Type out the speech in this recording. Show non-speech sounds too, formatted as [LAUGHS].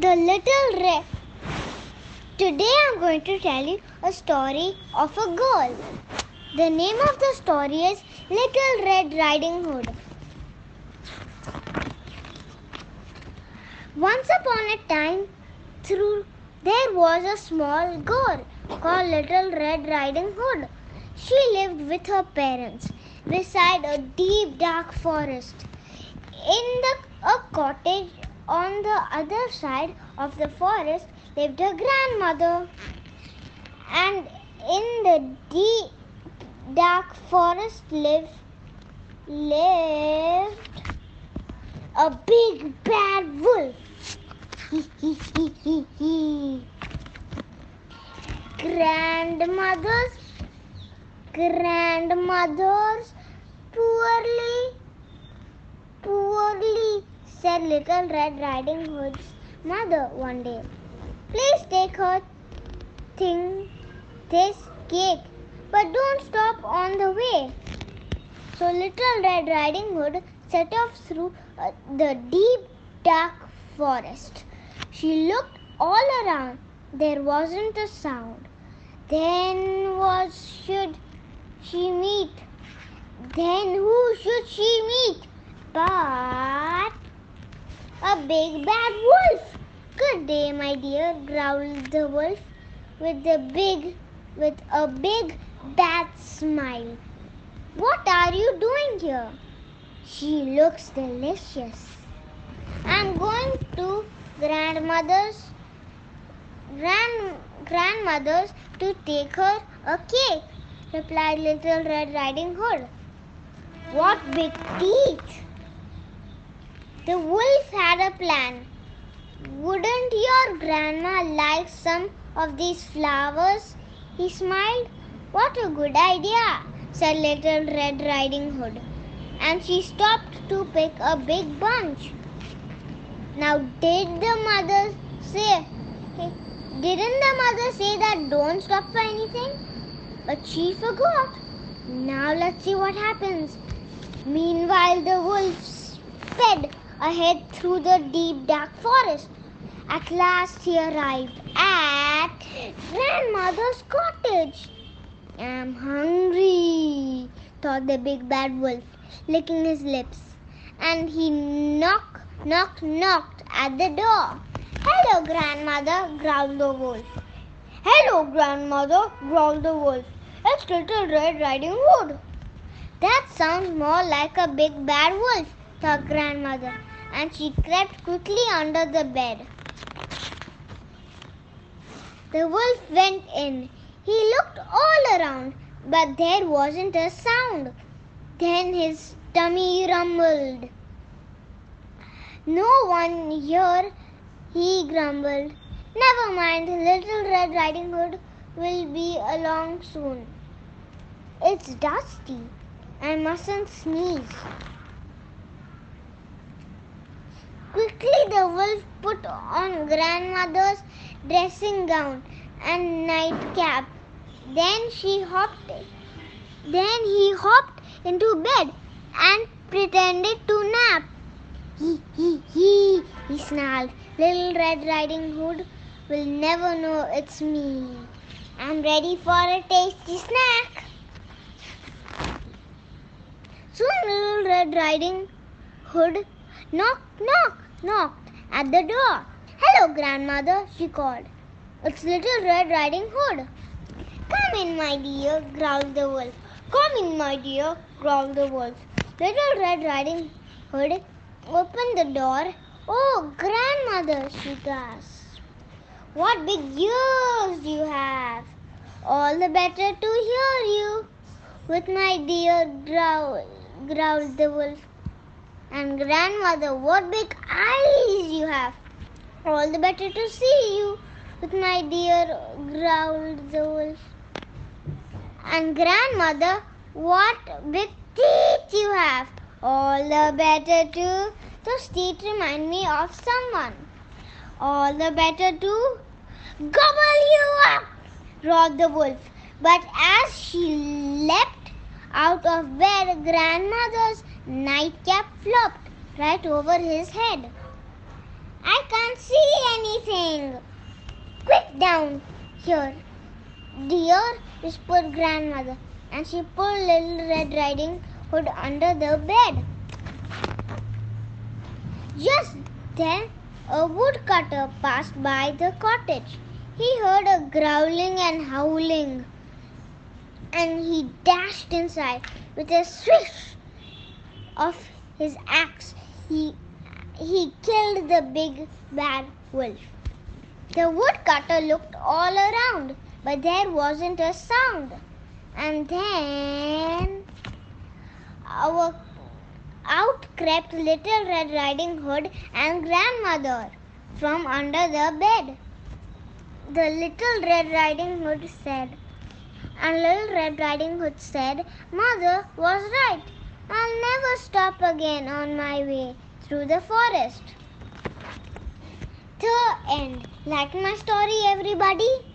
The Little Red. Today I'm going to tell you a story of a girl. The name of the story is Little Red Riding Hood. Once upon a time, through there was a small girl called Little Red Riding Hood. She lived with her parents beside a deep dark forest. In the a cottage on the other side of the forest lived a grandmother. And in the deep dark forest lived lived a big bad wolf. [LAUGHS] Grandmothers grandmothers poorly poorly said little red riding hood's mother one day. Please take her thing this cake but don't stop on the way. So little red riding hood set off through uh, the deep dark forest. She looked all around. There wasn't a sound. Then what should she meet? Then who should she meet? But a big bad wolf. Good day, my dear, growled the wolf with a big with a big bad smile. What are you doing here? She looks delicious. I'm going to grandmother's grand grandmother's to take her a cake, replied Little Red Riding Hood. What big teeth! The wolf had a plan. Wouldn't your grandma like some of these flowers? He smiled. What a good idea, said Little Red Riding Hood. And she stopped to pick a big bunch. Now, did the mother say, didn't the mother say that don't stop for anything? But she forgot. Now let's see what happens. Meanwhile, the wolf sped ahead through the deep dark forest. At last, he arrived at grandmother's cottage. I'm hungry, thought the big bad wolf, licking his lips. And he knocked, knocked, knocked at the door. Hello, grandmother, growled the wolf. Hello, grandmother, growled the wolf. It's Little Red Riding Hood. That sounds more like a big bad wolf, thought grandmother, and she crept quickly under the bed. The wolf went in. He looked all around, but there wasn't a sound. Then his tummy rumbled. No one here he grumbled. Never mind, Little Red Riding Hood will be along soon. It's dusty. I mustn't sneeze. Quickly, the wolf put on grandmother's dressing gown and nightcap. Then she hopped. Then he hopped into bed and pretended to nap. He, he, he, he snarled. Little Red Riding Hood will never know it's me. I'm ready for a tasty snack. Soon Little Red Riding Hood knock knocked, knocked at the door. Hello, grandmother, she called. It's Little Red Riding Hood. Come in, my dear, growled the wolf. Come in, my dear, growled the wolf. Little Red Riding Hood opened the door Oh, grandmother, she gasped. What big ears you have! All the better to hear you. With my dear growl, growled the wolf. And grandmother, what big eyes you have! All the better to see you. With my dear, growled the wolf. And grandmother, what big teeth you have! All the better to those teeth remind me of someone. All the better to gobble you up, roared the wolf. But as she leapt out of bed, grandmother's nightcap flopped right over his head. I can't see anything. Quick down here, dear, whispered grandmother, and she pulled Little Red Riding Hood under the bed. Just then, a woodcutter passed by the cottage. He heard a growling and howling, and he dashed inside with a swish of his axe. He he killed the big bad wolf. The woodcutter looked all around, but there wasn't a sound. And then our out crept Little Red Riding Hood and Grandmother from under the bed. The Little Red Riding Hood said, and Little Red Riding Hood said, Mother was right. I'll never stop again on my way through the forest. The end. Like my story, everybody?